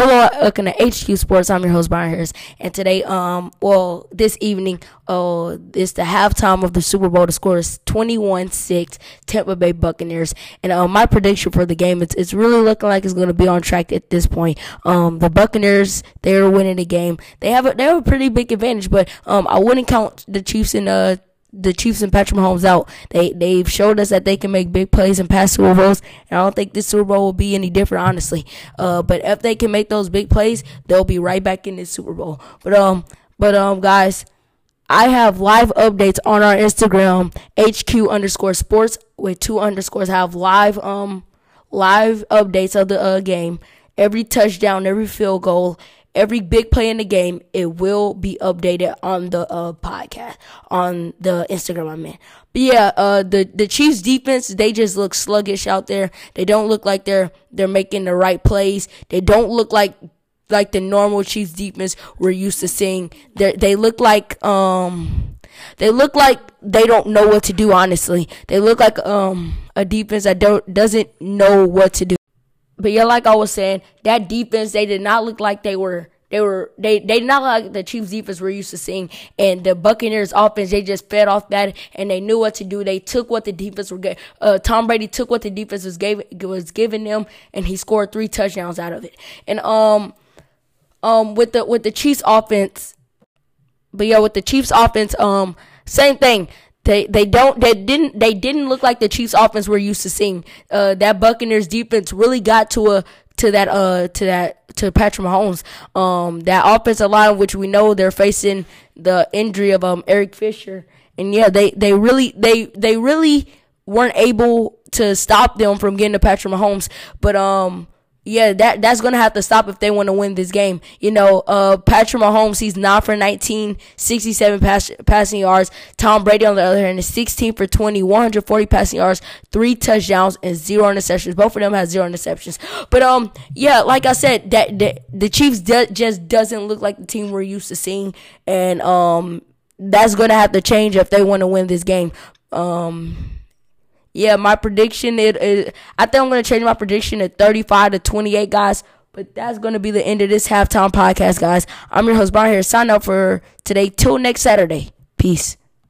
Hello, welcome to HQ Sports. I'm your host Brian Harris, and today, um, well, this evening, uh, it's the halftime of the Super Bowl. The score is 21-6, Tampa Bay Buccaneers, and uh, my prediction for the game, it's it's really looking like it's going to be on track at this point. Um, the Buccaneers, they're winning the game. They have a they have a pretty big advantage, but um, I wouldn't count the Chiefs in uh the Chiefs and Patrick Mahomes out. They they've showed us that they can make big plays and pass Super Bowls. And I don't think this Super Bowl will be any different, honestly. Uh, but if they can make those big plays, they'll be right back in this Super Bowl. But um, but um, guys. I have live updates on our Instagram, HQ underscore sports with two underscores. I have live um live updates of the uh, game, every touchdown, every field goal, every big play in the game, it will be updated on the uh, podcast, on the Instagram I'm in. But yeah, uh, the, the Chiefs defense, they just look sluggish out there. They don't look like they're, they're making the right plays. They don't look like, like the normal Chiefs defense we're used to seeing. They they look like, um, they look like they don't know what to do, honestly. They look like, um, a defense that don't, doesn't know what to do. But yeah, like I was saying, that defense they did not look like they were they were they they not like the Chiefs defense we're used to seeing, and the Buccaneers offense they just fed off that and they knew what to do. They took what the defense were. Uh, Tom Brady took what the defense was gave was giving them, and he scored three touchdowns out of it. And um um with the with the Chiefs offense, but yeah, with the Chiefs offense, um same thing. They they don't they didn't they didn't look like the Chiefs offense we're used to seeing. Uh, that Buccaneers defense really got to a to that uh to that to Patrick Mahomes. Um, that offensive line, which we know they're facing the injury of um Eric Fisher, and yeah, they they really they they really weren't able to stop them from getting to Patrick Mahomes, but um yeah, that that's gonna have to stop if they want to win this game. You know, uh, Patrick Mahomes, he's not for 19, 67 pass, passing yards. Tom Brady, on the other hand, is 16 for 20, 140 passing yards, three touchdowns, and zero interceptions. Both of them have zero interceptions. But um, yeah, like I said, that, that the Chiefs just doesn't look like the team we're used to seeing, and um, that's gonna have to change if they want to win this game. Um yeah, my prediction it, it I think I'm gonna change my prediction to 35 to 28 guys. But that's gonna be the end of this halftime podcast, guys. I'm your host Brian here. Sign up for today till next Saturday. Peace.